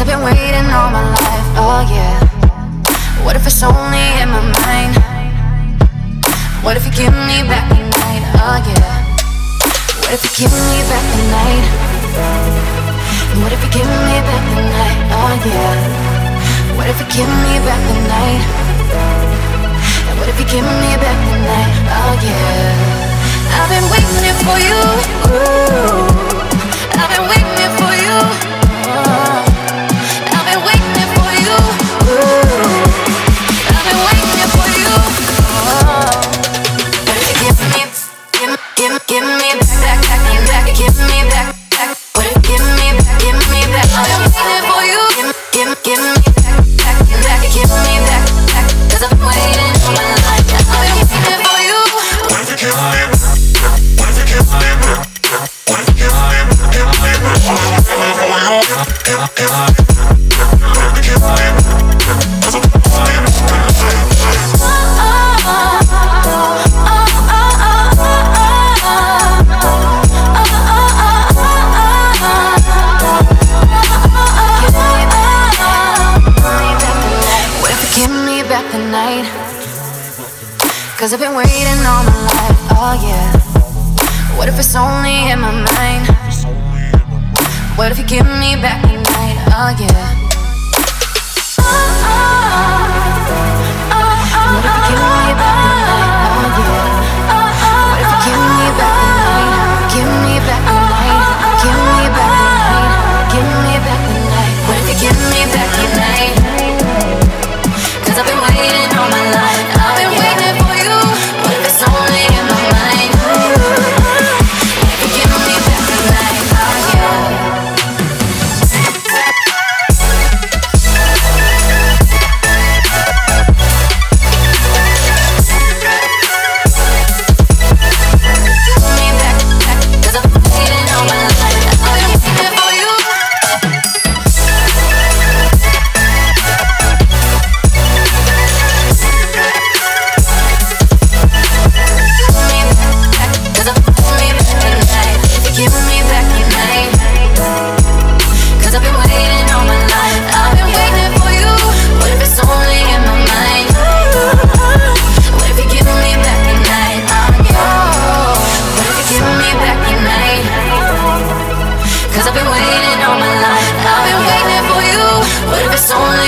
Cause I've been waiting all my life, oh yeah. What if it's only in my mind? What if you give me back the night, oh yeah. What if you give me back the night? What if you give me back the night, oh yeah. What if you give me back the night? What if you give me back the night, oh yeah. Cause I've been waiting all my life, oh yeah. What if it's only in my mind? What if you give me back your night? Oh yeah. oh. oh. someone